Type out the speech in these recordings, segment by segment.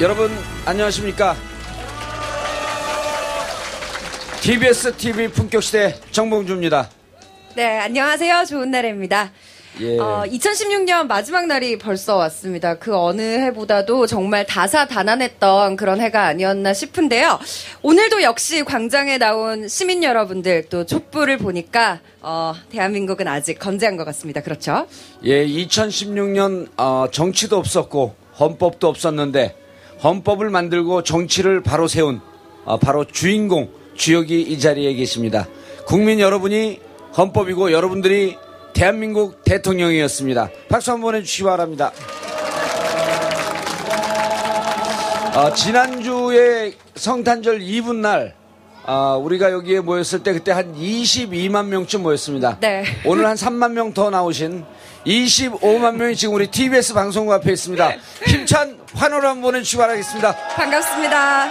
여러분 안녕하십니까? TBS TV 품격시대 정봉주입니다. 네, 안녕하세요. 좋은 날입니다. 예. 어, 2016년 마지막 날이 벌써 왔습니다. 그 어느 해보다도 정말 다사다난했던 그런 해가 아니었나 싶은데요. 오늘도 역시 광장에 나온 시민 여러분들 또 촛불을 보니까 어, 대한민국은 아직 건재한 것 같습니다. 그렇죠? 예, 2016년 어, 정치도 없었고 헌법도 없었는데 헌법을 만들고 정치를 바로 세운 어, 바로 주인공 주역이 이 자리에 계십니다. 국민 여러분이 헌법이고 여러분들이 대한민국 대통령이었습니다. 박수 한번 해주시기 바랍니다. 어, 지난주에 성탄절 2분 날 어, 우리가 여기에 모였을 때 그때 한 22만 명쯤 모였습니다. 네. 오늘 한 3만 명 더 나오신 25만 명이 지금 우리 TBS 방송국 앞에 있습니다. 힘찬 환호를 한번 보내주시기 바라겠습니다. 반갑습니다.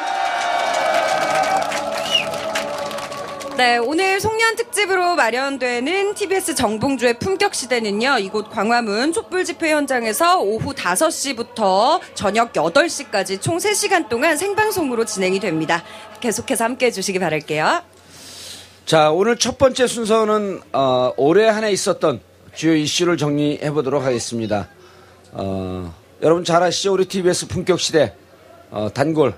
네, 오늘 송년 특집으로 마련되는 TBS 정봉주의 품격 시대는요. 이곳 광화문 촛불 집회 현장에서 오후 5시부터 저녁 8시까지 총 3시간 동안 생방송으로 진행이 됩니다. 계속해서 함께 해 주시기 바랄게요. 자, 오늘 첫 번째 순서는 어, 올해 한 해 있었던 주요 이슈를 정리해 보도록 하겠습니다. 어, 여러분 잘 아시죠? 우리 TBS 품격 시대 어, 단골.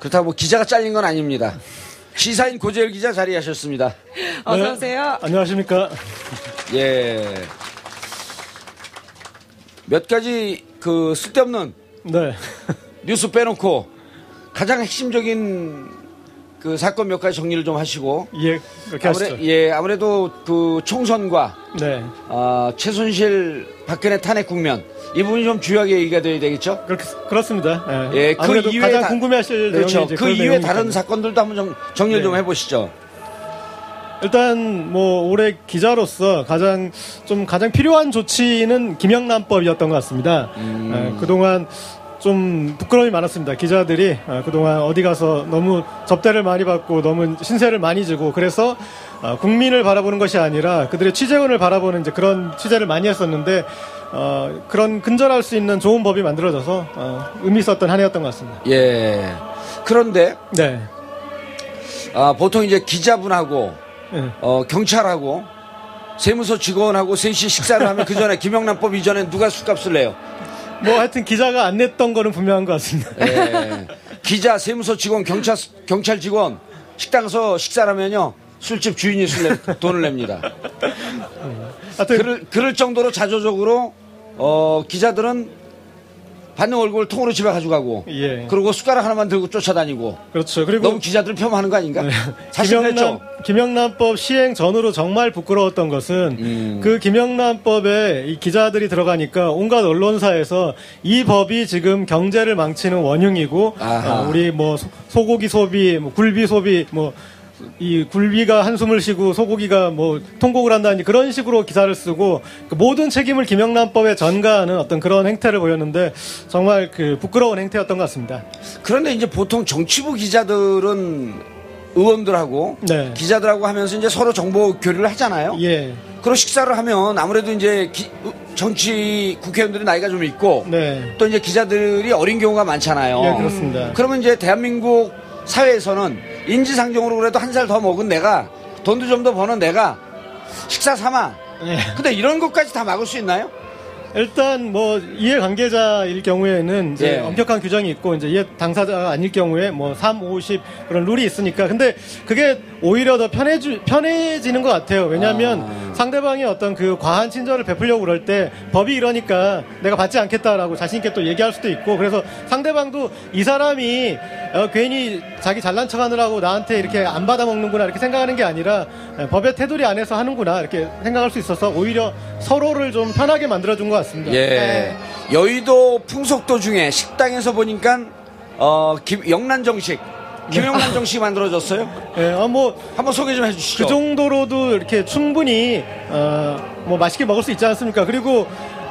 그렇다고 뭐 기자가 잘린 건 아닙니다. 시사인 고재열 기자 자리하셨습니다. 어서 오세요. 안녕하십니까. 예. 몇 가지 그 쓸데없는 네. 뉴스 빼놓고 가장 핵심적인 그 사건 몇 가지 정리를 좀 하시고 예, 그렇게 하시죠. 아무래, 예, 아무래도 그 총선과 네. 어, 최순실 박근혜 탄핵 국면 이 부분이 좀 주요하게 얘기가 돼야 되겠죠? 그렇게, 그렇습니다. 예. 예, 그 이외에 가장 다- 궁금해하실 그렇죠. 그 이외에 다른. 사건들도 한번 좀 정리를 네. 좀 해보시죠. 일단 뭐 올해 기자로서 가장 좀 가장 필요한 조치는 김영란법이었던 것 같습니다. 음. 예, 그동안 좀 부끄러움이 많았습니다. 기자들이 어, 그동안 어디 가서 너무 접대를 많이 받고 너무 신세를 많이 지고 그래서 어, 국민을 바라보는 것이 아니라 그들의 취재원을 바라보는 이제 그런 취재를 많이 했었는데 어, 그런 근절할 수 있는 좋은 법이 만들어져서 어, 의미 있었던 한 해였던 것 같습니다. 예. 그런데 네. 아, 보통 이제 기자분하고 예. 어, 경찰하고 세무서 직원하고 셋이 식사를 하면 그 전에 김영란법 이전에 누가 술값을 내요? 뭐 하여튼 기자가 안 냈던 거는 분명한 것 같습니다. 예. 기자, 세무서 직원, 경찰, 경찰 직원 식당에서 식사를 하면요. 술집 주인이 술 내, 돈을 냅니다. 하여튼 그럴, 그럴 정도로 자조적으로 어, 기자들은 받는 월급을 통으로 집에 가져가고 예. 그리고 숟가락 하나만 들고 쫓아다니고 그렇죠. 그리고 너무 기자들 폄하하는 거 아닌가? 사실 김영란, 그랬죠. 김영란법 시행 전후로 정말 부끄러웠던 것은 음. 그 김영란법에 이 기자들이 들어가니까 온갖 언론사에서 이 법이 지금 경제를 망치는 원흉이고 아하. 어, 우리 뭐 소- 소고기 소비, 뭐 굴비 소비, 뭐 이 굴비가 한숨을 쉬고 소고기가 뭐 통곡을 한다는 그런 식으로 기사를 쓰고 그 모든 책임을 김영란법에 전가하는 어떤 그런 행태를 보였는데 정말 그 부끄러운 행태였던 것 같습니다. 그런데 이제 보통 정치부 기자들은 의원들하고 네. 기자들하고 하면서 이제 서로 정보 교류를 하잖아요. 예. 그런 식사를 하면 아무래도 이제 기- 정치 국회의원들이 나이가 좀 있고 네. 또 이제 기자들이 어린 경우가 많잖아요. 예, 그렇습니다. 그러면 이제 대한민국 사회에서는 인지상정으로 그래도 한 살 더 먹은 내가 돈도 좀 더 버는 내가 식사 삼아. 네. 근데 이런 것까지 다 막을 수 있나요? 일단 뭐 이해 관계자일 경우에는 이제 예. 엄격한 규정이 있고 이제 이해 당사자가 아닐 경우에 뭐 3, 50 그런 룰이 있으니까 근데 그게 오히려 더 편해주, 편해지는 것 같아요. 왜냐하면 아. 상대방이 어떤 그 과한 친절을 베풀려고 그럴 때 법이 이러니까 내가 받지 않겠다라고 자신 있게 또 얘기할 수도 있고 그래서 상대방도 이 사람이 어, 괜히 자기 잘난 척하느라고 나한테 이렇게 안 받아먹는구나 이렇게 생각하는 게 아니라 예, 법의 테두리 안에서 하는구나 이렇게 생각할 수 있어서 오히려 서로를 좀 편하게 만들어준 것 같습니다. 예. 여의도 풍속도 중에 식당에서 보니까 어, 김, 영란 정식. 김영란 정식 만들어졌어요? 예, 어, 뭐, 한번 소개 좀 해주시죠. 그 정도로도 이렇게 충분히, 어, 뭐 맛있게 먹을 수 있지 않습니까? 그리고,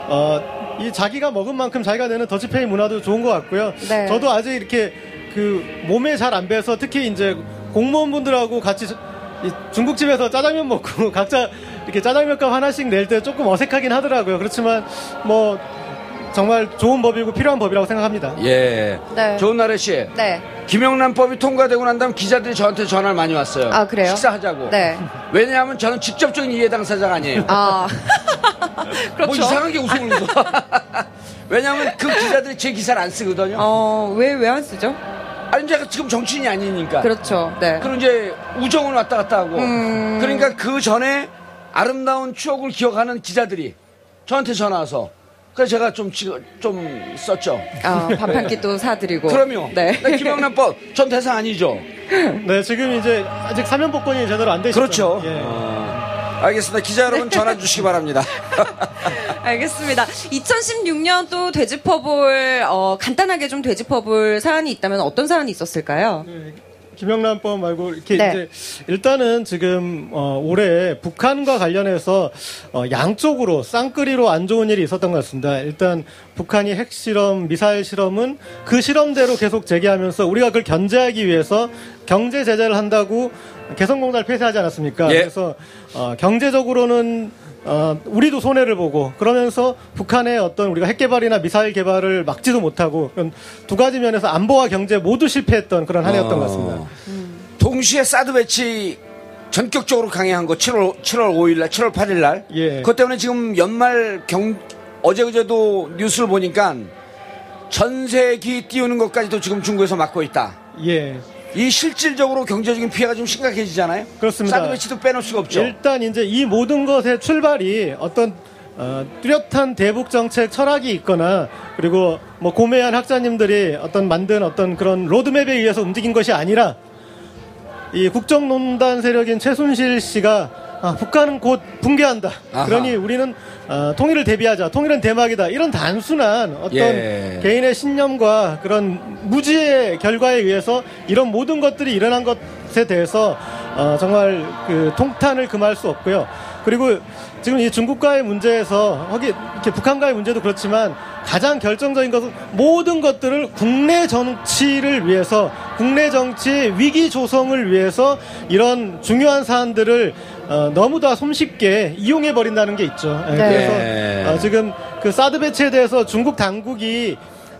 어, 이 자기가 먹은 만큼 자기가 내는 더치페이 문화도 좋은 것 같고요. 네. 저도 아직 이렇게 그 몸에 잘 안 배서 특히 이제 공무원분들하고 같이 이 중국집에서 짜장면 먹고 각자 이렇게 짜장면 값 하나씩 낼 때 조금 어색하긴 하더라고요. 그렇지만 뭐 정말 좋은 법이고 필요한 법이라고 생각합니다. 예. 네. 좋은 나래 씨. 네. 김영란법이 통과되고 난 다음 기자들이 저한테 전화를 많이 왔어요. 아, 그래요? 식사하자고. 네. 왜냐하면 저는 직접적인 이해 당사자가 아니에요. 아. 그렇죠. 뭐 이상하게 웃음을 웃어. 왜냐하면 그 기자들이 제 기사를 안 쓰거든요. 어, 왜, 왜 안 쓰죠? 아니, 제가 지금 정치인이 아니니까. 그렇죠. 네. 그럼 이제 우정을 왔다 갔다 하고. 음. 그러니까 그 전에 아름다운 추억을 기억하는 기자들이 저한테 전화 와서. 그래서 제가 좀, 지- 좀 썼죠. 아, 밥 한 끼 또 사드리고. 그럼요. 네. 네, 김영란법 전 대상 아니죠. 네, 지금 이제 아직 사면 복권이 제대로 안 되시죠? 그렇죠. 예. 어, 알겠습니다. 기자 여러분 전화 주시기 바랍니다. 알겠습니다. 2016년 또 되짚어볼, 어, 간단하게 좀 되짚어볼 사안이 있다면 어떤 사안이 있었을까요? 김영란법 말고 이렇게 네. 이제 일단은 지금 어, 올해 북한과 관련해서 어, 양쪽으로 쌍끌이로 안 좋은 일이 있었던 것 같습니다. 일단 북한이 핵실험, 미사일 실험은 그 실험대로 계속 재개하면서 우리가 그걸 견제하기 위해서 경제 제재를 한다고 개성공단을 폐쇄하지 않았습니까? 예. 그래서 어, 경제적으로는 어, 우리도 손해를 보고 그러면서 북한의 어떤 우리가 핵 개발이나 미사일 개발을 막지도 못하고 그런 두 가지 면에서 안보와 경제 모두 실패했던 그런 한 해였던 것 같습니다. 어, 동시에 사드 배치 전격적으로 강행한 거 7월 7월 5일 날, 7월 8일 날. 예. 그것 때문에 지금 연말 경 어제 그제도 뉴스를 보니까 전세기 띄우는 것까지도 지금 중국에서 막고 있다. 예. 이 실질적으로 경제적인 피해가 좀 심각해지잖아요. 그렇습니다. 사드 배치도 빼놓을 수가 없죠. 일단 이제 이 모든 것의 출발이 어떤 어, 뚜렷한 대북 정책 철학이 있거나 그리고 뭐 고매한 학자님들이 어떤 만든 어떤 그런 로드맵에 의해서 움직인 것이 아니라 이 국정농단 세력인 최순실 씨가 아, 북한은 곧 붕괴한다. 아하. 그러니 우리는 어, 통일을 대비하자. 통일은 대박이다. 이런 단순한 어떤 예. 개인의 신념과 그런 무지의 결과에 의해서 이런 모든 것들이 일어난 것에 대해서 어, 정말 그 통탄을 금할 수 없고요. 그리고 지금 이 중국과의 문제에서 거기 이렇게 북한과의 문제도 그렇지만 가장 결정적인 것은 모든 것들을 국내 정치를 위해서 국내 정치의 위기 조성을 위해서 이런 중요한 사안들을 어, 너무 다 손쉽게 이용해 버린다는 게 있죠. 예, 네. 그래서 어, 지금 그 사드 배치에 대해서 중국 당국이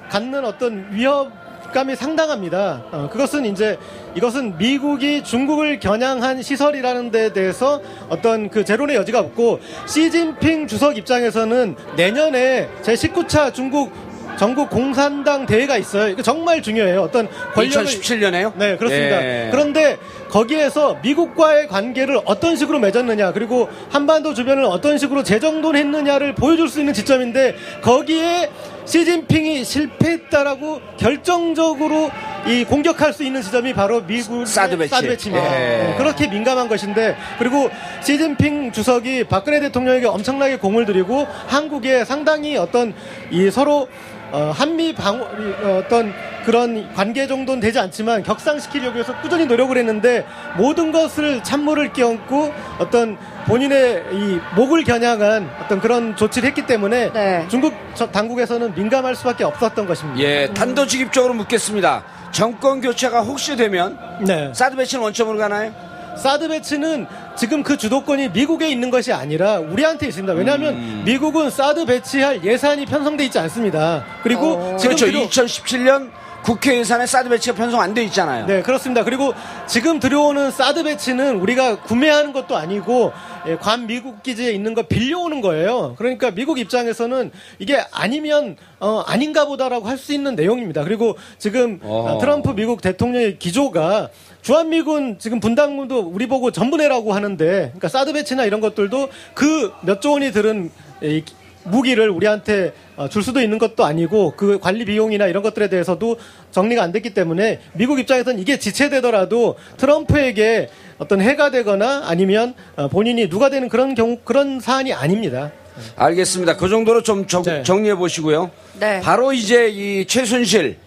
갖는 어떤 위협감이 상당합니다. 어, 그것은 이제 이것은 미국이 중국을 겨냥한 시설이라는 데 대해서 어떤 그 제론의 여지가 없고 시진핑 주석 입장에서는 내년에 제 19차 중국 전국 공산당 대회가 있어요. 이거 정말 중요해요. 어떤 권력을 2017년에요? 네, 그렇습니다. 예. 그런데 거기에서 미국과의 관계를 어떤 식으로 맺었느냐, 그리고 한반도 주변을 어떤 식으로 재정돈했느냐를 보여줄 수 있는 지점인데 거기에 시진핑이 실패했다라고 결정적으로 이 공격할 수 있는 지점이 바로 미국 사드 배치. 배치입니다. 예. 어, 그렇게 민감한 것인데 그리고 시진핑 주석이 박근혜 대통령에게 엄청나게 공을 들이고 한국에 상당히 어떤 이 서로 어, 한미 방어 이, 어, 어떤 그런 관계 정도는 되지 않지만 격상시키려고 해서 꾸준히 노력을 했는데 모든 것을 찬물을 끼얹고 어떤 본인의 이 목을 겨냥한 어떤 그런 조치를 했기 때문에 네. 중국 저- 당국에서는 민감할 수밖에 없었던 것입니다. 예, 단도직입적으로 묻겠습니다. 정권 교체가 혹시 되면 네. 사드 배치는 원점으로 가나요? 사드 배치는 지금 그 주도권이 미국에 있는 것이 아니라 우리한테 있습니다. 왜냐하면 음. 미국은 사드 배치할 예산이 편성돼 있지 않습니다. 그리고 어. 지금 그렇죠. 들어- 2017년 국회 예산에 사드 배치가 편성 안 돼 있잖아요. 네, 그렇습니다. 그리고 지금 들어오는 사드 배치는 우리가 구매하는 것도 아니고 예, 관 미국 기지에 있는 거 빌려오는 거예요. 그러니까 미국 입장에서는 이게 아니면 어, 아닌가 보다라고 할 수 있는 내용입니다. 그리고 지금 어. 어, 트럼프 미국 대통령의 기조가 주한미군 지금 분담금도 우리 보고 전부 내라고 하는데 그러니까 사드 배치나 이런 것들도 그 몇 조 원이 들은 이 무기를 우리한테 어, 줄 수도 있는 것도 아니고 그 관리 비용이나 이런 것들에 대해서도 정리가 안 됐기 때문에 미국 입장에서는 이게 지체되더라도 트럼프에게 어떤 해가 되거나 아니면 어, 본인이 누가 되는 그런 경우 그런 사안이 아닙니다. 알겠습니다. 그 정도로 좀 정, 네. 정리해 보시고요. 네. 바로 이제 이 최순실,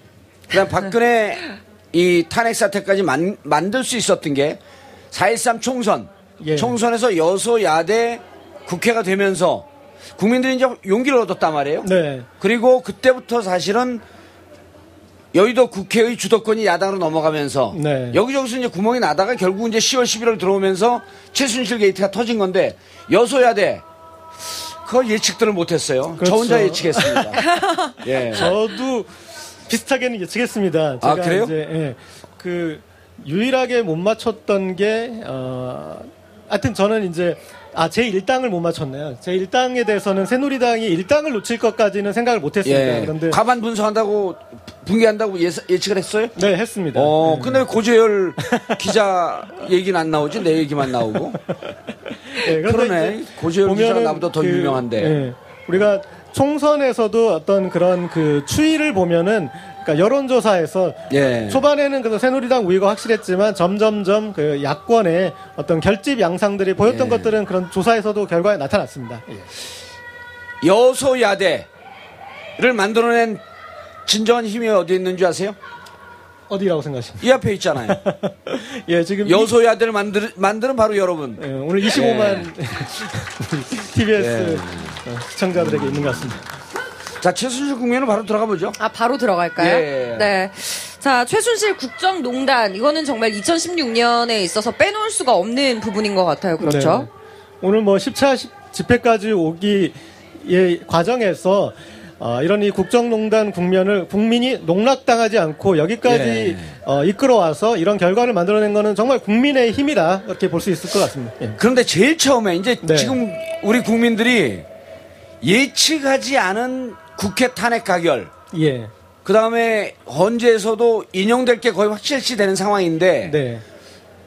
그다음 박근혜 이 탄핵 사태까지 만, 만들 수 있었던 게 4.13 총선. 예. 총선에서 여소야대 국회가 되면서 국민들이 이제 용기를 얻었단 말이에요. 네. 그리고 그때부터 사실은 여의도 국회의 주도권이 야당으로 넘어가면서 네. 여기저기서 이제 구멍이 나다가 결국 이제 10월 11월 들어오면서 최순실 게이트가 터진 건데 여소야대 그걸 예측들을 못했어요. 저 그렇죠. 혼자 예측했습니다. 예. 저도 비슷하게는 예측했습니다. 제가 아, 그래요? 이제 예, 그 유일하게 못 맞췄던 게 어, 하여튼 저는 이제 아, 제 일당을 못 맞췄네요. 제 일당에 대해서는 새누리당이 일당을 놓칠 것까지는 생각을 못 했습니다. 예. 그런데 과반 분석한다고 붕괴한다고 예, 예측을 했어요? 네, 했습니다. 어, 예. 근데 왜 고재열 기자 얘기는 안 나오지? 내 얘기만 나오고. 예, 그런데 그러네. 고재열 기자가 나보다 더 유명한데. 예, 우리가 총선에서도 어떤 그런 그 추이를 보면은 그러니까 여론조사에서 예. 초반에는 그래서 새누리당 우위가 확실했지만 점점점 그 야권의 어떤 결집 양상들이 보였던 예. 것들은 그런 조사에서도 결과에 나타났습니다. 예. 여소야대를 만들어낸 진정한 힘이 어디 있는 줄 아세요? 어디라고 생각하십니까? 이 앞에 있잖아요. 예, 지금 이- 여소야대를 만들, 만드는 바로 여러분. 예, 오늘 25만 TBS 예. 어, 시청자들에게 있는 것 같습니다. 자, 최순실 국면으로 바로 들어가 보죠. 아, 바로 들어갈까요? 예. 네. 자, 최순실 국정농단. 이거는 정말 2016년에 있어서 빼놓을 수가 없는 부분인 것 같아요. 그렇죠? 네. 오늘 뭐 10차 시- 집회까지 오기의 과정에서 어, 이런 이 국정농단 국면을 국민이 농락당하지 않고 여기까지 예. 어, 이끌어와서 이런 결과를 만들어낸 거는 정말 국민의 힘이다 이렇게 볼 수 있을 것 같습니다. 예. 그런데 제일 처음에 이제 네. 지금 우리 국민들이 예측하지 않은 국회 탄핵 가결, 예. 그 다음에 헌재에서도 인용될 게 거의 확실시 되는 상황인데 네.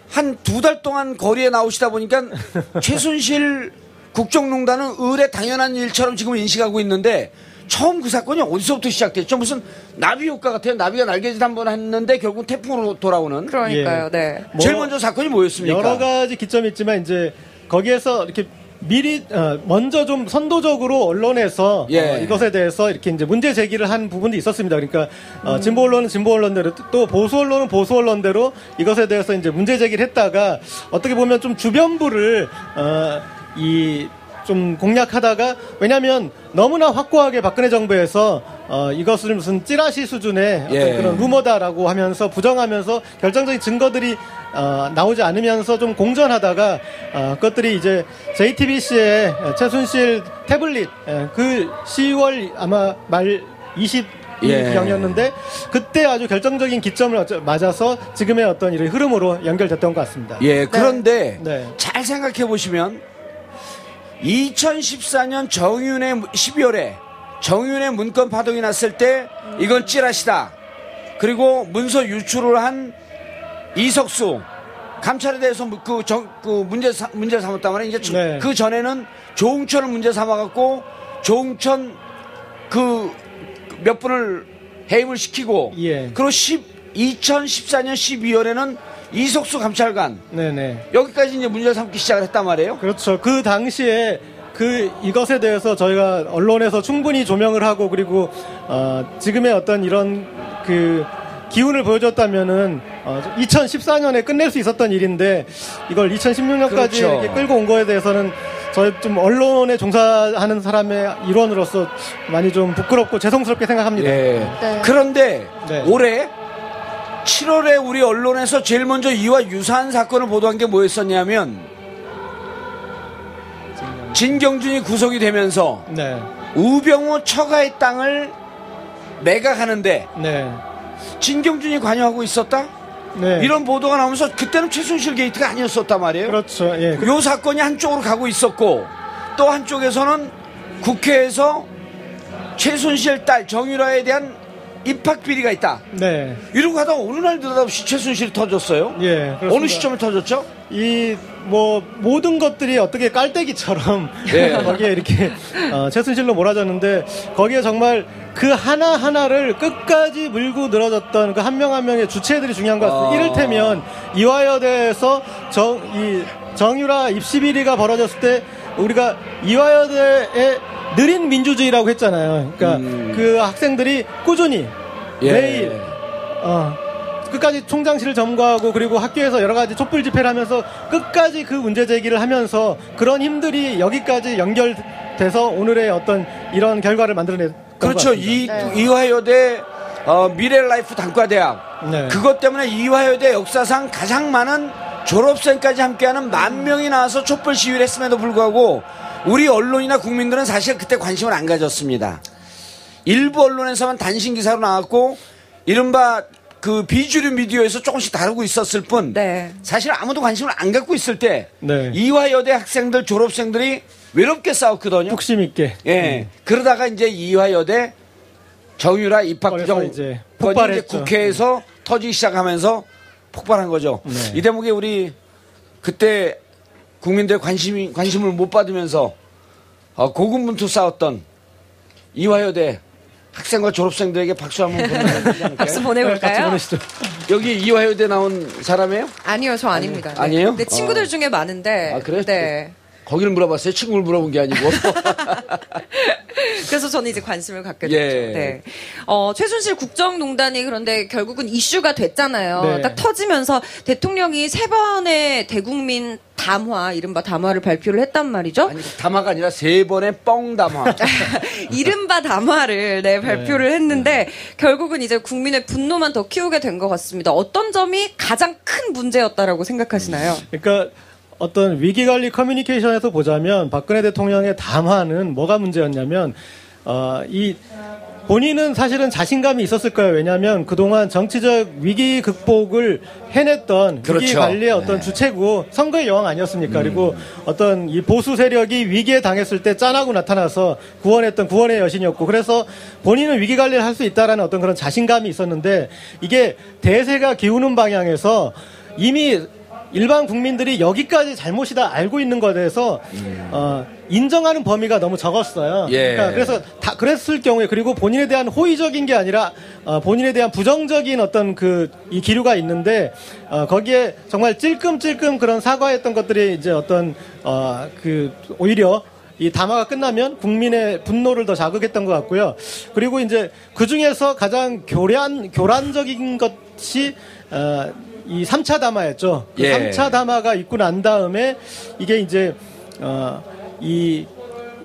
한두 달 동안 거리에 나오시다 보니까 최순실 국정농단은 의뢰 당연한 일처럼 지금 인식하고 있는데 처음 그 사건이 어디서부터 시작됐죠? 무슨 나비 효과 같아요. 나비가 날개짓 한 번 했는데 결국 태풍으로 돌아오는. 그러니까요. 예. 네. 뭐 제일 먼저 사건이 뭐였습니까? 여러 가지 기점이 있지만 이제 거기에서 이렇게 미리 어, 먼저 좀 선도적으로 언론에서 예. 어, 이것에 대해서 이렇게 이제 문제 제기를 한 부분도 있었습니다. 그러니까 어, 음. 진보 언론은 진보 언론대로 또 보수 언론은 보수 언론대로 이것에 대해서 이제 문제 제기를 했다가 어떻게 보면 좀 주변부를 어, 이 좀 공략하다가 왜냐하면 너무나 확고하게 박근혜 정부에서 어, 이것을 무슨 찌라시 수준의 예. 그런 루머다라고 하면서 부정하면서 결정적인 증거들이 어, 나오지 않으면서 좀 공전하다가 어, 그것들이 이제 JTBC의 최순실 태블릿 예, 그 10월 아마 말 20. 예. 경이었는데 그때 아주 결정적인 기점을 맞아서 지금의 어떤 이런 흐름으로 연결됐던 것 같습니다. 예, 그런데 네. 잘 생각해 보시면 2014년 정윤의 12월에 정윤의 문건 파동이 났을 때 이건 찌라시다. 그리고 문서 유출을 한 이석수 감찰에 대해서 무- 그, 정, 그 문제 사, 문제 삼았단 말이에요. 이제 주- 네. 그 전에는 조홍천을 문제 삼아갖고 조홍천 그 몇 분을 해임을 시키고 예. 그리고 10, 2014년 12월에는 이석수 감찰관 네네. 여기까지 이제 문제 삼기 시작을 했단 말이에요. 그렇죠. 그 당시에 그 이것에 대해서 저희가 언론에서 충분히 조명을 하고 그리고 어, 지금의 어떤 이런 그 기운을 보여줬다면은 어, 2014년에 끝낼 수 있었던 일인데 이걸 2016년까지 그렇죠. 이렇게 끌고 온 거에 대해서는 저희 좀 언론에 종사하는 사람의 일원으로서 많이 좀 부끄럽고 죄송스럽게 생각합니다. 예. 네. 그런데 네. 올해 7월에 우리 언론에서 제일 먼저 이와 유사한 사건을 보도한 게 뭐였었냐면 진경준이 구속이 되면서 네. 우병우 처가의 땅을 매각하는데 네. 진경준이 관여하고 있었다? 네. 이런 보도가 나오면서 그때는 최순실 게이트가 아니었었단 말이에요. 그렇죠. 예. 요 사건이 한쪽으로 가고 있었고 또 한쪽에서는 국회에서 최순실 딸 정유라에 대한 입학 비리가 있다. 네. 이러고 가다가 어느 날 느닷없이 최순실이 터졌어요. 예. 그렇습니다. 어느 시점에 터졌죠? 이 뭐 모든 것들이 어떻게 깔때기처럼 예. 거기에 이렇게 어, 최순실로 몰아졌는데 거기에 정말 그 하나 하나를 끝까지 물고 늘어졌던 그 한 명 한 명의 주체들이 중요한 것 같습니다. 아. 이를테면 이화여대에서 정 이 정유라 입시 비리가 벌어졌을 때 우리가 이화여대의 느린 민주주의라고 했잖아요. 그러니까 음. 그 학생들이 꾸준히 예. 매일 어, 끝까지 총장실을 점거하고 그리고 학교에서 여러 가지 촛불 집회를 하면서 끝까지 그 문제 제기를 하면서 그런 힘들이 여기까지 연결돼서 오늘의 어떤 이런 결과를 만들어낸 그렇죠. 이 이화여대 어, 미래라이프 단과대학 네. 그것 때문에 이화여대 역사상 가장 많은 졸업생까지 함께하는 만 명이 나와서 촛불 시위를 했음에도 불구하고 우리 언론이나 국민들은 사실 그때 관심을 안 가졌습니다. 일부 언론에서만 단신 기사로 나왔고 이른바 그 비주류 미디어에서 조금씩 다루고 있었을 뿐 네. 사실 아무도 관심을 안 갖고 있을 때 네. 이화여대 학생들 졸업생들이 외롭게 싸웠거든요. 뚝심 있게 예. 그러다가 이제 이화여대 정유라 입학 부정 이제 폭발했죠. 국회에서 터지기 시작하면서 폭발한 거죠. 네. 이 대목에 우리 그때 국민들 관심이 관심을 못 받으면서 어, 고군분투 싸웠던 이화여대 학생과 졸업생들에게 박수 한번 않을까요? 박수 보내볼까요? 여기 이화여대 나온 사람이에요? 아니요, 저 아닙니다. 네. 아니에요? 근데 친구들 어. 중에 많은데. 아, 그래요? 네. 거기를 물어봤어요. 친구를 물어본 게 아니고. 그래서 저는 이제 관심을 갖게 예. 됐죠. 네. 어, 최순실 국정농단이 그런데 결국은 이슈가 됐잖아요. 네. 딱 터지면서 대통령이 세 번의 대국민 담화, 이른바 담화를 발표를 했단 말이죠. 아니 담화가 아니라 세 번의 뻥 담화. 이른바 담화를 네, 발표를 했는데 결국은 이제 국민의 분노만 더 키우게 된 것 같습니다. 어떤 점이 가장 큰 문제였다라고 생각하시나요? 그러니까 어떤 위기관리 커뮤니케이션에서 보자면 박근혜 대통령의 담화는 뭐가 문제였냐면 어, 이 본인은 사실은 자신감이 있었을 거예요. 왜냐하면 그동안 정치적 위기 극복을 해냈던 위기 그렇죠. 관리의 어떤 네. 주체고 선거의 여왕 아니었습니까? 그리고 어떤 이 보수 세력이 위기에 당했을 때 짠하고 나타나서 구원했던 구원의 여신이었고 그래서 본인은 위기 관리를 할 수 있다라는 어떤 그런 자신감이 있었는데 이게 대세가 기우는 방향에서 이미 일반 국민들이 여기까지 잘못이다 알고 있는 것에 대해서 어, 인정하는 범위가 너무 적었어요. 예. 그러니까 그래서 다 그랬을 경우에 그리고 본인에 대한 호의적인 게 아니라 어, 본인에 대한 부정적인 어떤 그 이 기류가 있는데 어, 거기에 정말 찔끔찔끔 그런 사과했던 것들이 이제 어떤 어, 그 오히려 이 담화가 끝나면 국민의 분노를 더 자극했던 것 같고요. 그리고 이제 그 중에서 가장 교란 교란적인 것이 어, 이 3차 담화였죠. 그 예. 3차 담화가 있고 난 다음에 이게 이제 어, 이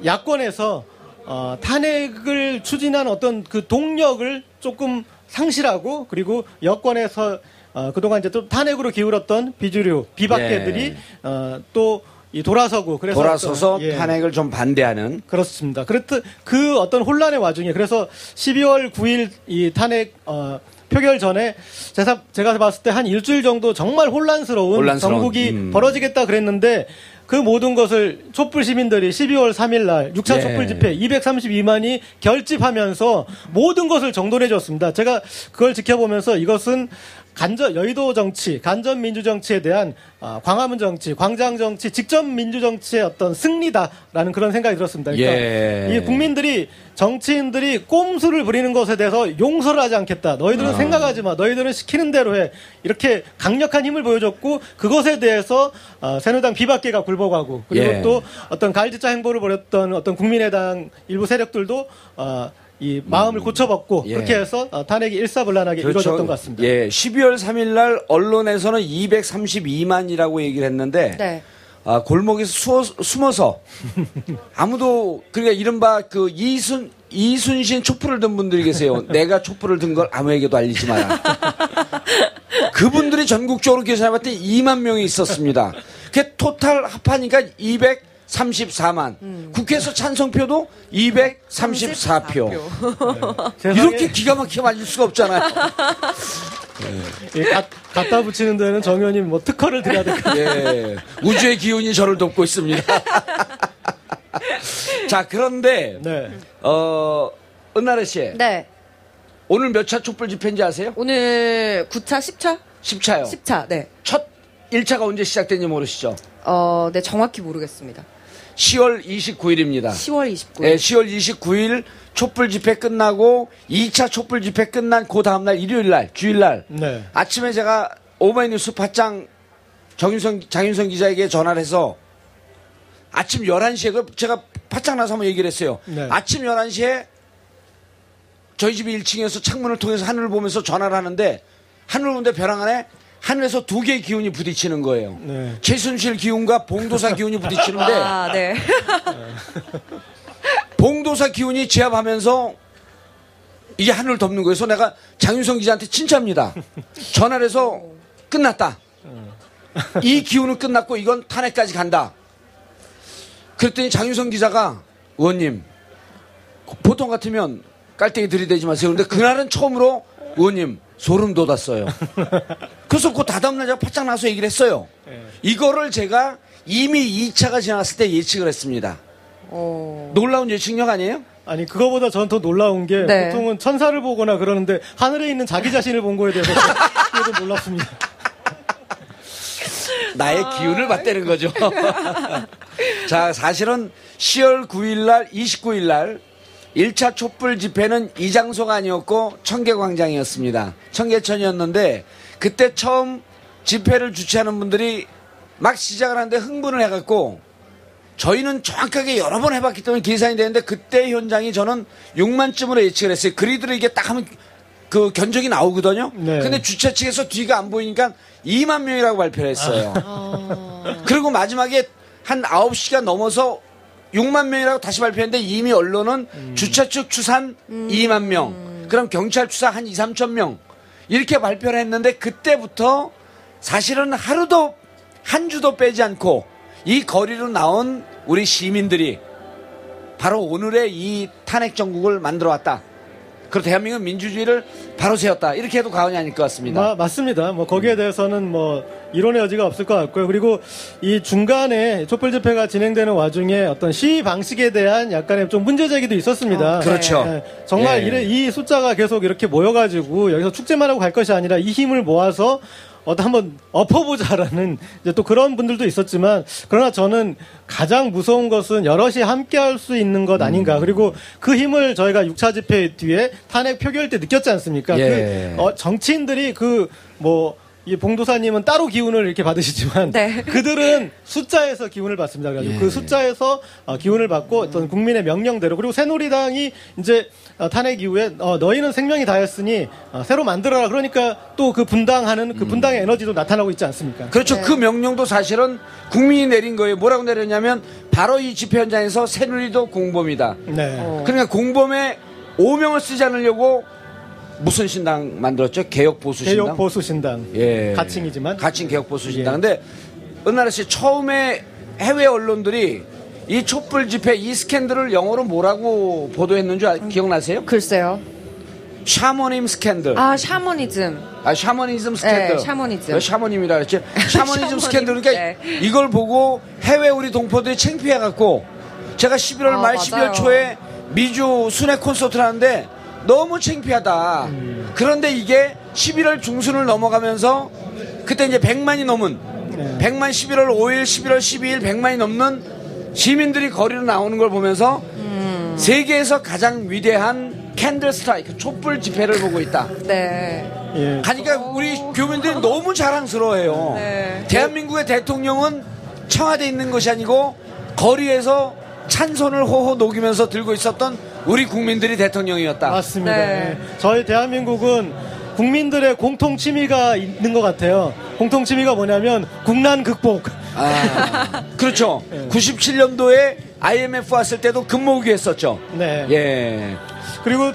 야권에서 어, 탄핵을 추진한 어떤 그 동력을 조금 상실하고 그리고 여권에서 어, 그동안 이제 또 탄핵으로 기울었던 비주류 비박계들이 예. 어, 또이 돌아서고 그래서 돌아서서 어떤, 예. 탄핵을 좀 반대하는 그렇습니다. 그렇듯 그 어떤 혼란의 와중에 그래서 12월 9일 이 탄핵 어, 표결 전에 제가, 제가 봤을 때 한 일주일 정도 정말 혼란스러운, 혼란스러운, 전국이 음. 벌어지겠다 그랬는데 그 모든 것을 촛불 시민들이 12월 3일 날 6차 예. 촛불 집회 232만이 결집하면서 모든 것을 정돈해 줬습니다. 제가 그걸 지켜보면서 이것은 간접 여의도 정치, 간접 민주 정치에 대한 아, 광화문 정치, 광장 정치, 직접 민주 정치의 어떤 승리다라는 그런 생각이 들었습니다. 그러니까 예. 이 국민들이 정치인들이 꼼수를 부리는 것에 대해서 용서를 하지 않겠다. 너희들은 아. 생각하지 마. 너희들은 시키는 대로 해. 이렇게 강력한 힘을 보여줬고 그것에 대해서 어, 새누리당 비박계가 굴복하고 그리고 예. 또 어떤 가을지자 행보를 벌였던 어떤 국민의당 일부 세력들도 어, 이 마음을 고쳐먹고 예. 그렇게 해서 어, 탄핵이 일사불란하게 이루어졌던 것 같습니다. 예, 12월 3일 날 언론에서는 232만이라고 얘기를 했는데 네. 아, 골목에서 수어, 숨어서 아무도 그러니까 이른바 그 이순 이순신 촛불을 든 분들이 계세요. 내가 촛불을 든 걸 아무에게도 알리지 마라. 그분들이 전국적으로 계산해봤을 때 2만 명이 있었습니다. 그 토탈 합하니까 234만. 국회에서 찬성표도 234표. 세상에 이렇게 기가 막히게 맞을 수가 없잖아요. 예, 가- 갖다 붙이는 데는 정 의원님 뭐 특허를 드려야 될 것 같아요. 예, 우주의 기운이 저를 돕고 있습니다. 자, 그런데, 네. 어, 은나래 씨. 네. 오늘 몇 차 촛불 집회인지 아세요? 오늘 9차, 10차? 10차요. 10차, 네. 첫 1차가 언제 시작된지 모르시죠? 어, 네, 정확히 모르겠습니다. 10월 29일입니다. 10월 29일. 예, 10월 29일 촛불 집회 끝나고 2차 촛불 집회 끝난 그 다음날 일요일 날, 주일 날 네. 아침에 제가 오마이뉴스 팟장 정윤성, 장윤성 기자에게 전화를 해서 아침 11시에 그 제가 팟장 나서 한번 얘기를 했어요. 네. 아침 11시에 저희 집이 1층에서 창문을 통해서 하늘을 보면서 전화를 하는데 하늘을 보는데 벼랑 안에 하늘에서 두 개의 기운이 부딪히는 거예요. 네. 최순실 기운과 봉도사 기운이 부딪히는데 아, 네. 봉도사 기운이 제압하면서 이게 하늘을 덮는 거예요. 그래서 내가 장윤성 기자한테 진짜입니다. 전화를 해서 끝났다. 이 기운은 끝났고 이건 탄핵까지 간다. 그랬더니 장윤성 기자가 의원님 보통 같으면 깔때기 들이대지 마세요. 그런데 그날은 처음으로 의원님 소름 돋았어요. 그래서 그 다다음날 제가 바짝 나서 얘기를 했어요. 이거를 제가 이미 2차가 지났을 때 예측을 했습니다. 어. 놀라운 예측력 아니에요? 아니 그거보다 저는 더 놀라운 게 네. 보통은 천사를 보거나 그러는데 하늘에 있는 자기 자신을 본 거에 대해서 그게 더 놀랍습니다. 나의 기운을 맞대는 거죠. 자, 사실은 10월 9일 날, 29일 날 1차 촛불 집회는 이 장소가 아니었고 청계광장이었습니다. 청계천이었는데 그때 처음 집회를 주최하는 분들이 막 시작을 하는데 흥분을 해갖고 저희는 정확하게 여러 번 해봤기 때문에 계산이 되는데 그때 현장이 저는 6만쯤으로 예측을 했어요. 그리드로 이게 딱 하면 그 견적이 나오거든요. 네. 근데 주최 측에서 뒤가 안 보이니까 2만 명이라고 발표를 했어요. 그리고 마지막에 한 9시가 넘어서 6만 명이라고 다시 발표했는데 이미 언론은 주최 측 추산 2만 명, 그럼 경찰 추산 한 2, 3천 명 이렇게 발표를 했는데 그때부터 사실은 하루도 한 주도 빼지 않고 이 거리로 나온 우리 시민들이 바로 오늘의 이 탄핵 정국을 만들어 왔다. 그리고 대한민국 민주주의를 바로 세웠다. 이렇게 해도 과언이 아닐 것 같습니다. 마- 맞습니다. 뭐 거기에 대해서는 뭐 이론의 여지가 없을 것 같고요. 그리고 이 중간에 촛불 집회가 진행되는 와중에 어떤 시위 방식에 대한 약간의 좀 문제 제기도 있었습니다. 어, 그렇죠. 예, 정말 예. 이 숫자가 계속 이렇게 모여가지고 여기서 축제만 하고 갈 것이 아니라 이 힘을 모아서 어떤 한번 엎어보자라는 이제 또 그런 분들도 있었지만 그러나 저는 가장 무서운 것은 여럿이 함께 할 수 있는 것 음. 아닌가 그리고 그 힘을 저희가 6차 집회 뒤에 탄핵 표결 때 느꼈지 않습니까? 예. 그 어, 정치인들이 그뭐 이 봉도사님은 따로 기운을 이렇게 받으시지만 네. 그들은 숫자에서 기운을 받습니다. 그래가지고 예. 그 숫자에서 어, 기운을 받고 어떤 국민의 명령대로 그리고 새누리당이 이제 어, 탄핵 이후에 어, 너희는 생명이 다했으니 어, 새로 만들어라. 그러니까 또 그 분당하는 그 분당의 에너지도 나타나고 있지 않습니까? 그렇죠. 그 명령도 사실은 국민이 내린 거예요. 뭐라고 내렸냐면 바로 이 집회 현장에서 새누리도 공범이다. 네. 그러니까 공범에 오명을 쓰지 않으려고 무슨 신당 만들었죠? 개혁 보수 신당. 개혁 보수 신당 예. 가칭이지만 가칭 개혁 보수 신당. 예. 근데 은나라 씨 처음에 해외 언론들이 이 촛불 집회 이 스캔들을 영어로 뭐라고 보도했는 줄 아- 기억나세요? 글쎄요. 샤머님 스캔들. 아, 샤머니즘. 아, 샤머니즘 스캔들. 네, 샤머니즘. 왜 샤머님이라 그랬지? 샤머니즘 스캔들. 그러니까 네. 이걸 보고 해외 우리 동포들이 창피해갖고 제가 11월 아, 말 맞아요. 12월 초에 미주 순회 콘서트를 하는데 너무 창피하다. 음. 그런데 이게 11월 중순을 넘어가면서 그때 이제 100만이 넘은 네. 100만 11월 5일, 11월 12일 100만이 넘는 시민들이 거리로 나오는 걸 보면서 음. 세계에서 가장 위대한 candle strike 촛불 집회를 보고 있다. 네. 예. 하니까 우리 교민들이 너무 자랑스러워해요. 네. 대한민국의 대통령은 청와대에 있는 것이 아니고 거리에서 찬손을 호호 녹이면서 들고 있었던 우리 국민들이 대통령이었다. 맞습니다. 네. 예. 저희 대한민국은 국민들의 공통 취미가 있는 것 같아요. 공통 취미가 뭐냐면 국난 극복. 아, 그렇죠. 네. 97년도에 IMF 왔을 때도 근무기 했었죠. 네. 예. 그리고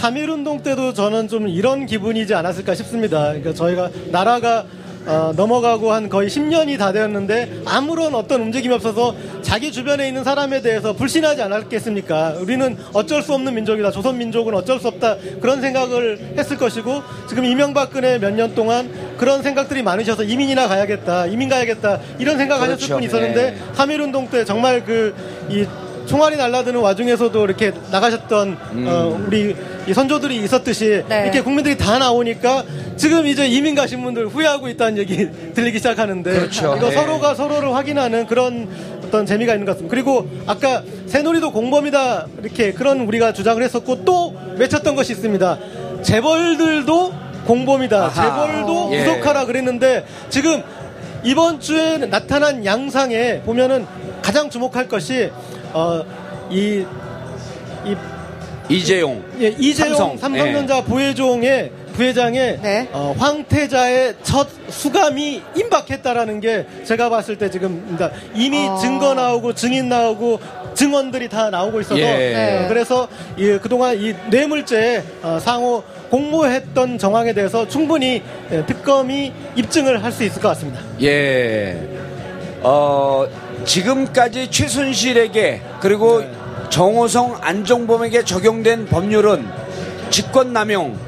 3.1 운동 때도 저는 좀 이런 기분이지 않았을까 싶습니다. 그러니까 저희가 나라가 어, 넘어가고 한 거의 10년이 다 되었는데 아무런 어떤 움직임이 없어서 자기 주변에 있는 사람에 대해서 불신하지 않았겠습니까? 우리는 어쩔 수 없는 민족이다. 조선 민족은 어쩔 수 없다. 그런 생각을 했을 것이고 지금 이명박근혜 몇 년 동안 그런 생각들이 많으셔서 이민이나 가야겠다. 이민 가야겠다. 이런 생각하셨을 그렇죠. 분이 있었는데 네. 3.1운동 때 정말 그 이 총알이 날라드는 와중에서도 이렇게 나가셨던 어, 우리 이 선조들이 있었듯이 네. 이렇게 국민들이 다 나오니까 지금 이제 이민 가신 분들 후회하고 있다는 얘기 들리기 시작하는데 그렇죠. 이거 네. 서로가 서로를 확인하는 그런 어떤 재미가 있는 것 같습니다. 그리고 아까 새누리도 공범이다 이렇게 그런 우리가 주장을 했었고 또 외쳤던 것이 있습니다. 재벌들도 공범이다. 아하. 재벌도 예. 구속하라 그랬는데 지금 이번 주에 나타난 양상에 보면은 가장 주목할 것이 어, 이, 이 이재용. 예, 이재용 삼성. 삼성전자 부회종의 부회장의 네. 어, 황태자의 첫 수감이 임박했다라는 게 제가 봤을 때 지금 이미 어. 증거 나오고 증인 나오고 증언들이 다 나오고 있어서 예. 네. 어, 그래서 이, 그동안 이 뇌물죄 어, 상호 공모했던 정황에 대해서 충분히 예, 특검이 입증을 할 수 있을 것 같습니다. 예. 어, 지금까지 최순실에게 그리고 네. 정호성 안종범에게 적용된 법률은 직권남용,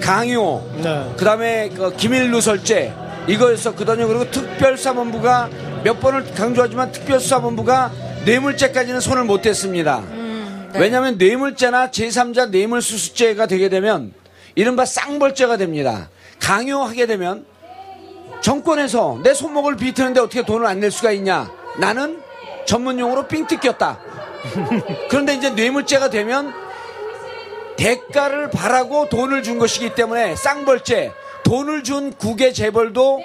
강요, 네. 그다음에 그 기밀 누설죄 이거였었거든요. 그리고 특별수사본부가 몇 번을 강조하지만 특별수사본부가 뇌물죄까지는 손을 못 댔습니다. 네. 왜냐하면 뇌물죄나 제3자 뇌물수수죄가 되게 되면 이른바 쌍벌죄가 됩니다. 강요하게 되면 정권에서 내 손목을 비트는데 어떻게 돈을 안 낼 수가 있냐? 나는 전문용어로 삥 뜯겼다. 그런데 이제 뇌물죄가 되면 대가를 바라고 돈을 준 것이기 때문에 쌍벌죄, 돈을 준 국의 재벌도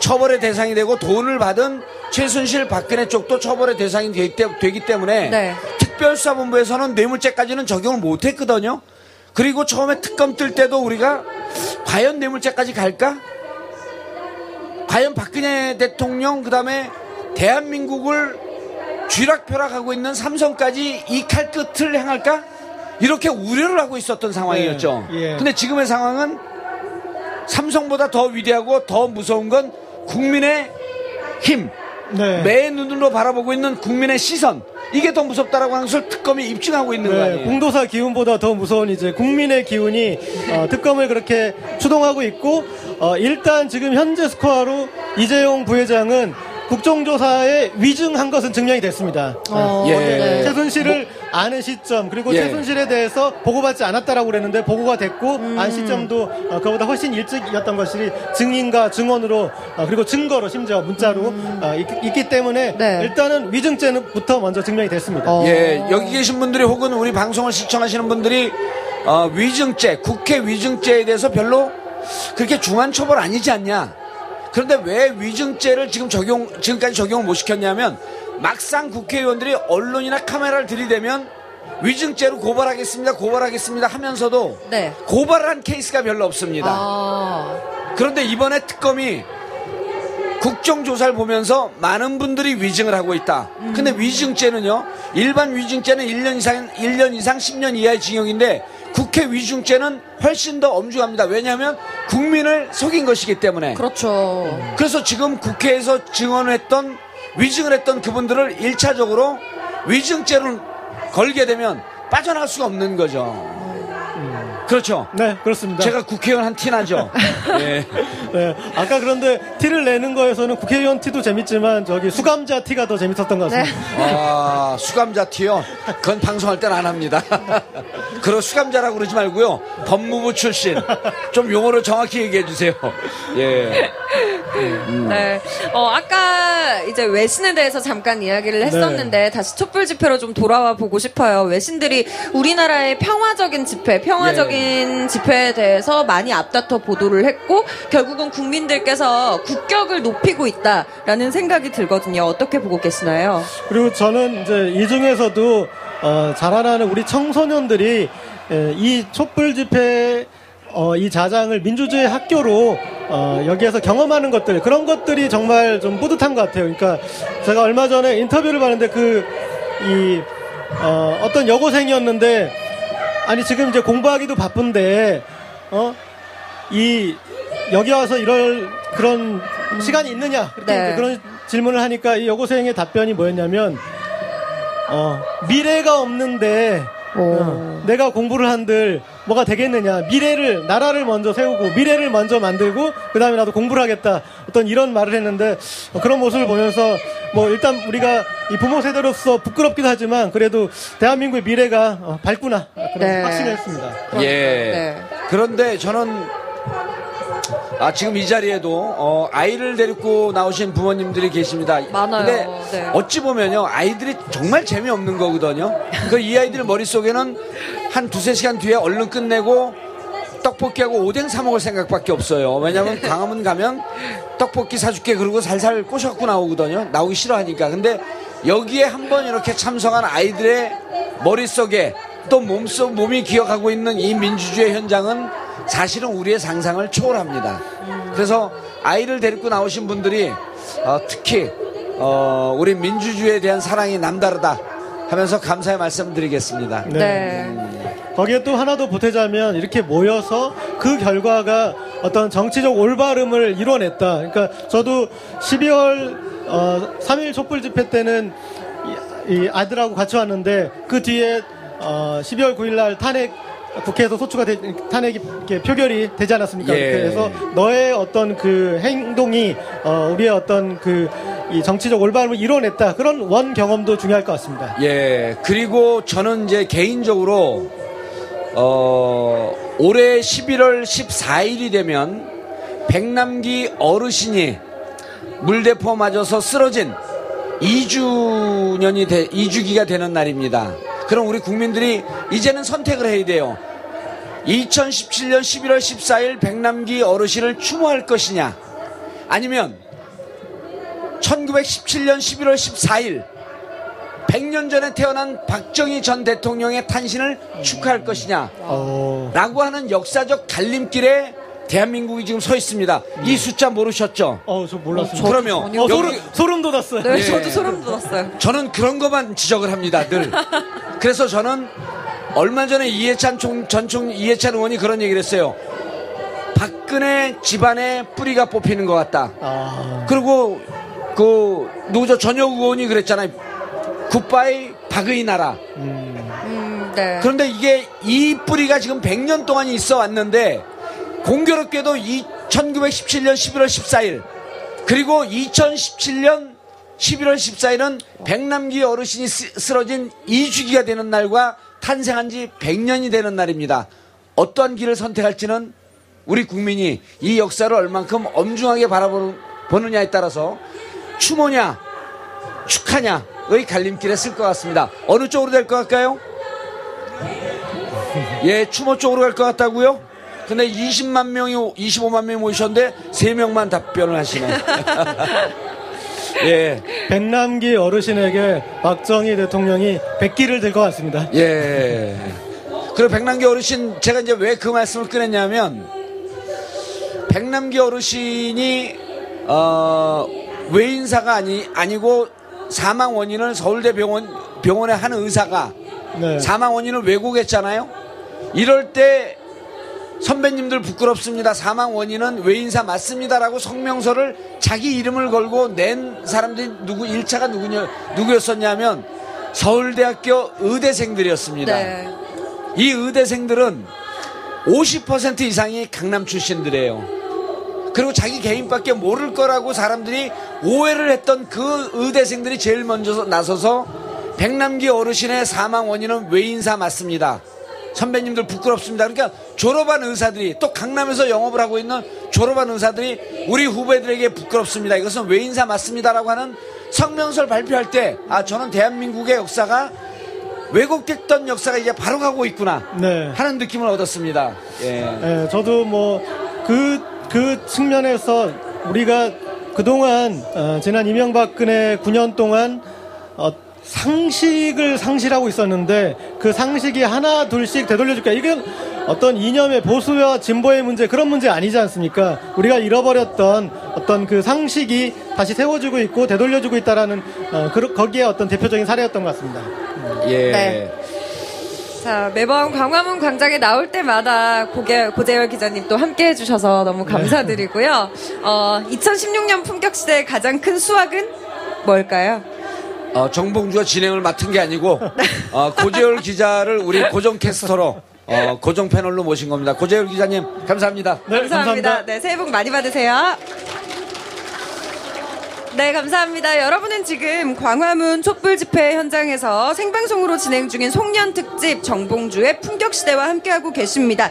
처벌의 대상이 되고 돈을 받은 최순실 박근혜 쪽도 처벌의 대상이 되기, 때- 되기 때문에 네. 특별수사본부에서는 뇌물죄까지는 적용을 못했거든요. 그리고 처음에 특검 뜰 때도 우리가 과연 뇌물죄까지 갈까? 과연 박근혜 대통령 그다음에 대한민국을 쥐락펴락하고 있는 삼성까지 이 칼 끝을 향할까? 이렇게 우려를 하고 있었던 상황이었죠. 네, 예. 근데 지금의 상황은 삼성보다 더 위대하고 더 무서운 건 국민의 힘, 네. 매 눈으로 바라보고 있는 국민의 시선 이게 더 무섭다라고 하는 것을 특검이 입증하고 있는 거 네, 아니에요? 공도사 기운보다 더 무서운 이제 국민의 기운이 어, 특검을 그렇게 추동하고 있고 어, 일단 지금 현재 스코어로 이재용 부회장은 국정조사에 위증한 것은 증명이 됐습니다. 어, 예. 네. 최순실을 아는 시점 그리고 예. 최순실에 대해서 보고받지 않았다라고 그랬는데 보고가 됐고 음. 안 시점도 어, 그보다 훨씬 일찍이었던 것이 증인과 증언으로 어, 그리고 증거로 심지어 문자로 어, 있, 기 때문에 음. 네. 일단은 위증죄부터 먼저 증명이 됐습니다. 어. 예, 여기 계신 분들이 혹은 우리 방송을 시청하시는 분들이 어, 위증죄, 국회 위증죄에 대해서 별로 그렇게 중한 처벌 아니지 않냐? 그런데 왜 위증죄를 지금 적용, 지금까지 적용을 못 시켰냐면 막상 국회의원들이 언론이나 카메라를 들이대면 위증죄로 고발하겠습니다, 고발하겠습니다 하면서도 네. 고발을 한 케이스가 별로 없습니다. 아, 그런데 이번에 특검이 국정조사를 보면서 많은 분들이 위증을 하고 있다. 근데 위증죄는요, 일반 위증죄는 1년 이상, 1년 이상 10년 이하의 징역인데 국회 위증죄는 훨씬 더 엄중합니다. 왜냐하면 국민을 속인 것이기 때문에. 그렇죠. 그래서 지금 국회에서 증언을 했던, 위증을 했던 그분들을 1차적으로 위증죄를 걸게 되면 빠져나갈 수가 없는 거죠. 그렇죠. 네, 그렇습니다. 제가 국회의원 한 티 나죠. 예. 네, 아까 그런데 티를 내는 거에서는 국회의원 티도 재밌지만 저기 수감자 티가 더 재밌었던 것 같습니다. 아, 수감자 티요? 그건 방송할 땐 안 합니다. 그런 수감자라고 그러지 말고요. 법무부 출신. 좀 용어를 정확히 얘기해 주세요. 예. 네. 어, 아까 이제 외신에 대해서 잠깐 이야기를 했었는데 다시 촛불 집회로 좀 돌아와 보고 싶어요. 외신들이 우리나라의 평화적인 집회, 평화적인 집회에 대해서 많이 앞다퉈 보도를 했고 결국은 국민들께서 국격을 높이고 있다라는 생각이 들거든요. 어떻게 보고 계시나요? 그리고 저는 이제 이 중에서도 어, 자라나는 우리 청소년들이 에, 이 촛불 집회 어, 이 자장을 민주주의 학교로 어, 여기에서 경험하는 것들 그런 것들이 정말 좀 뿌듯한 것 같아요. 그러니까 제가 얼마 전에 인터뷰를 봤는데 그이 어, 어떤 여고생이었는데 아니 지금 이제 공부하기도 바쁜데 어? 이 여기 와서 이럴 그런 시간이 있느냐 네. 그런 질문을 하니까 이 여고생의 답변이 뭐였냐면 어, 미래가 없는데 어, 내가 공부를 한들 뭐가 되겠느냐 미래를 나라를 먼저 세우고 미래를 먼저 만들고 그 다음에 나도 공부를 하겠다 어떤 이런 말을 했는데 어, 그런 모습을 보면서 뭐 일단 우리가 이 부모 세대로서 부끄럽기도 하지만 그래도 대한민국의 미래가 어, 밝구나 그런 네. 확신을 했습니다. 예. 네. 그런데 저는 아 지금 이 자리에도 어, 아이를 데리고 나오신 부모님들이 계십니다. 많아요. 근데 네. 어찌 보면요 아이들이 정말 재미없는 거거든요. 그 이 아이들 머릿속에는 한 두세 시간 뒤에 얼른 끝내고 떡볶이하고 오뎅 사 먹을 생각밖에 없어요. 왜냐면 광화문 가면 떡볶이 사줄게 그러고 살살 꼬셔갖고 나오거든요. 나오기 싫어하니까. 근데 여기에 한번 이렇게 참석한 아이들의 머릿속에 또 몸속 몸이 기억하고 있는 이 민주주의 현장은 사실은 우리의 상상을 초월합니다. 그래서 아이를 데리고 나오신 분들이 어, 특히 어, 우리 민주주의에 대한 사랑이 남다르다 하면서 감사의 말씀 드리겠습니다. 네. 거기에 또 하나 더 보태자면 이렇게 모여서 그 결과가 어떤 정치적 올바름을 이뤄냈다. 그러니까 저도 12월 어, 3일 촛불 집회 때는 이, 이 아들하고 같이 왔는데 그 뒤에 어, 12월 9일 날 탄핵 국회에서 소추가 되, 탄핵이 이렇게 표결이 되지 않았습니까? 예. 그래서 너의 어떤 그 행동이 어, 우리의 어떤 그 이 정치적 올바름을 이뤄냈다. 그런 원 경험도 중요할 것 같습니다. 예, 그리고 저는 이제 개인적으로, 어, 올해 11월 14일이 되면 백남기 어르신이 물대포 맞아서 쓰러진 2주년이 돼, 2주기가 되는 날입니다. 그럼 우리 국민들이 이제는 선택을 해야 돼요. 2017년 11월 14일 백남기 어르신을 추모할 것이냐, 아니면 1917년 11월 14일 100년 전에 태어난 박정희 전 대통령의 탄신을 축하할 것이냐 어, 라고 하는 역사적 갈림길에 대한민국이 지금 서 있습니다. 이 숫자 모르셨죠? 어, 저 몰랐습니다. 저- 그러면 어, 소름, 소름 돋았어요. 네, 예. 저도 소름 돋았어요. 저는 그런 것만 지적을 합니다. 늘. 그래서 저는 얼마 전에 이해찬 총, 전총 이해찬 의원이 그런 얘기를 했어요. 박근혜 집안에 뿌리가 뽑히는 것 같다. 아, 그리고 그 누구죠 전혁 의원이 그랬잖아요. 굿바이 박의 나라. 음, 네. 그런데 이게 이 뿌리가 지금 100년 동안 있어 왔는데 공교롭게도 이 1917년 11월 14일 그리고 2017년 11월 14일은 백남기 어르신이 쓰- 쓰러진 2주기가 되는 날과 탄생한 지 100년이 되는 날입니다. 어떠한 길을 선택할지는 우리 국민이 이 역사를 얼만큼 엄중하게 바라보느냐에 따라서 추모냐 축하냐의 갈림길에 쓸 것 같습니다. 어느 쪽으로 될 것 같까요? 예, 추모 쪽으로 갈 것 같다고요? 근데 20만 명이, 25만 명이 모이셨는데 3명만 답변을 하시네. 예, 백남기 어르신에게 박정희 대통령이 백기를 들 것 같습니다. 예. 그리고 백남기 어르신, 제가 이제 왜 그 말씀을 꺼냈냐면, 백남기 어르신이, 어, 외인사가 아니, 아니고 사망 원인을 서울대 병원, 병원의 한 의사가 네. 사망 원인을 왜곡했잖아요. 이럴 때 선배님들 부끄럽습니다. 사망 원인은 외인사 맞습니다라고 성명서를 자기 이름을 걸고 낸 사람들이 누구 일차가 누구냐 누구였었냐면 서울대학교 의대생들이었습니다. 네. 이 의대생들은 50% 이상이 강남 출신들이에요. 그리고 자기 개인밖에 모를 거라고 사람들이 오해를 했던 그 의대생들이 제일 먼저 나서서 백남기 어르신의 사망 원인은 외인사 맞습니다. 선배님들 부끄럽습니다. 그러니까 졸업한 의사들이 또 강남에서 영업을 하고 있는 졸업한 의사들이 우리 후배들에게 부끄럽습니다. 이것은 외인사 맞습니다라고 하는 성명서를 발표할 때 아 저는 대한민국의 역사가 왜곡됐던 역사가 이제 바로 가고 있구나 네. 하는 느낌을 얻었습니다. 예. 예, 저도 뭐 그 그 측면에서 우리가 그동안 어, 지난 이명박근혜 9년 동안 어, 상식을 상실하고 있었는데 그 상식이 하나 둘씩 되돌려줄까 이건 어떤 이념의 보수와 진보의 문제 그런 문제 아니지 않습니까? 우리가 잃어버렸던 어떤 그 상식이 다시 세워주고 있고 되돌려주고 있다라는 어, 그, 거기에 어떤 대표적인 사례였던 것 같습니다. 예. 네. 자, 매번 광화문 광장에 나올 때마다 고개, 고재열 기자님 또 함께 해주셔서 너무 감사드리고요. 어, 2016년 품격시대의 가장 큰 수확은 뭘까요? 어, 정봉주가 진행을 맡은 게 아니고 어, 고재열 기자를 우리 고정 캐스터로 어, 고정 패널로 모신 겁니다. 고재열 기자님 감사합니다. 네, 감사합니다. 네, 새해 복 많이 받으세요. 네, 감사합니다. 여러분은 지금 광화문 촛불 집회 현장에서 생방송으로 진행 중인 송년 특집 정봉주의 품격시대와 함께하고 계십니다.